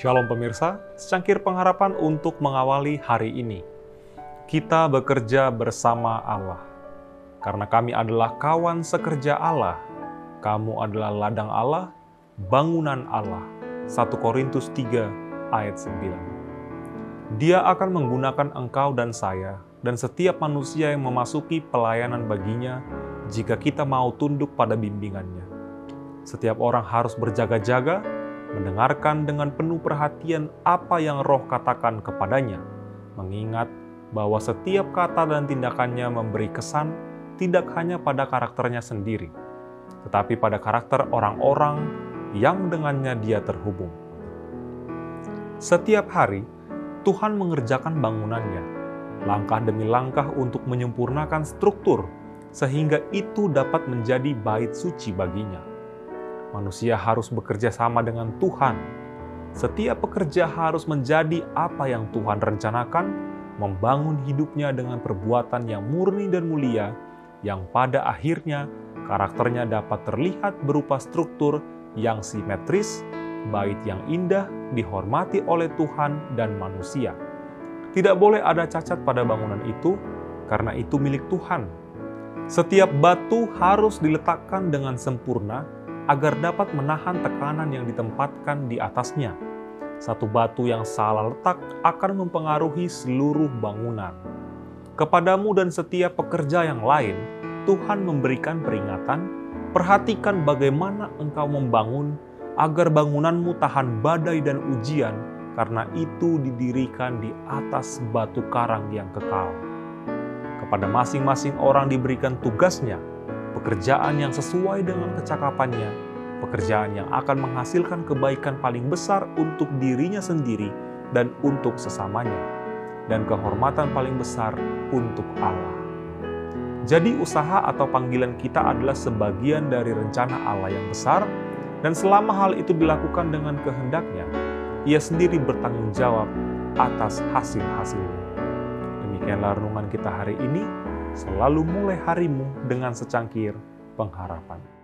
Shalom pemirsa, secangkir pengharapan untuk mengawali hari ini. Kita bekerja bersama Allah. Karena kami adalah kawan sekerja Allah. Kamu adalah ladang Allah, bangunan Allah. 1 Korintus 3 ayat 9. Dia akan menggunakan engkau dan saya dan setiap manusia yang memasuki pelayanan baginya jika kita mau tunduk pada bimbingannya. Setiap orang harus berjaga-jaga, mendengarkan dengan penuh perhatian apa yang roh katakan kepadanya, mengingat bahwa setiap kata dan tindakannya memberi kesan tidak hanya pada karakternya sendiri, tetapi pada karakter orang-orang yang dengannya dia terhubung. Setiap hari, Tuhan mengerjakan bangunannya, langkah demi langkah untuk menyempurnakan struktur, sehingga itu dapat menjadi bait suci baginya. Manusia harus bekerja sama dengan Tuhan. Setiap pekerja harus menjadi apa yang Tuhan rencanakan, membangun hidupnya dengan perbuatan yang murni dan mulia, yang pada akhirnya karakternya dapat terlihat berupa struktur yang simetris, bait yang indah, dihormati oleh Tuhan dan manusia. Tidak boleh ada cacat pada bangunan itu, karena itu milik Tuhan. Setiap batu harus diletakkan dengan sempurna agar dapat menahan tekanan yang ditempatkan di atasnya. Satu batu yang salah letak akan mempengaruhi seluruh bangunan. Kepadamu dan setiap pekerja yang lain, Tuhan memberikan peringatan, perhatikan bagaimana engkau membangun agar bangunanmu tahan badai dan ujian, karena itu didirikan di atas batu karang yang kekal. Kepada masing-masing orang diberikan tugasnya pekerjaan yang sesuai dengan kecakapannya, pekerjaan yang akan menghasilkan kebaikan paling besar untuk dirinya sendiri dan untuk sesamanya, dan kehormatan paling besar untuk Allah. Jadi, usaha atau panggilan kita adalah sebagian dari rencana Allah yang besar, dan selama hal itu dilakukan dengan kehendaknya, Ia sendiri bertanggung jawab atas hasil-hasilnya. Demikianlah renungan kita hari ini selalu mulai harimu dengan secangkir pengharapan.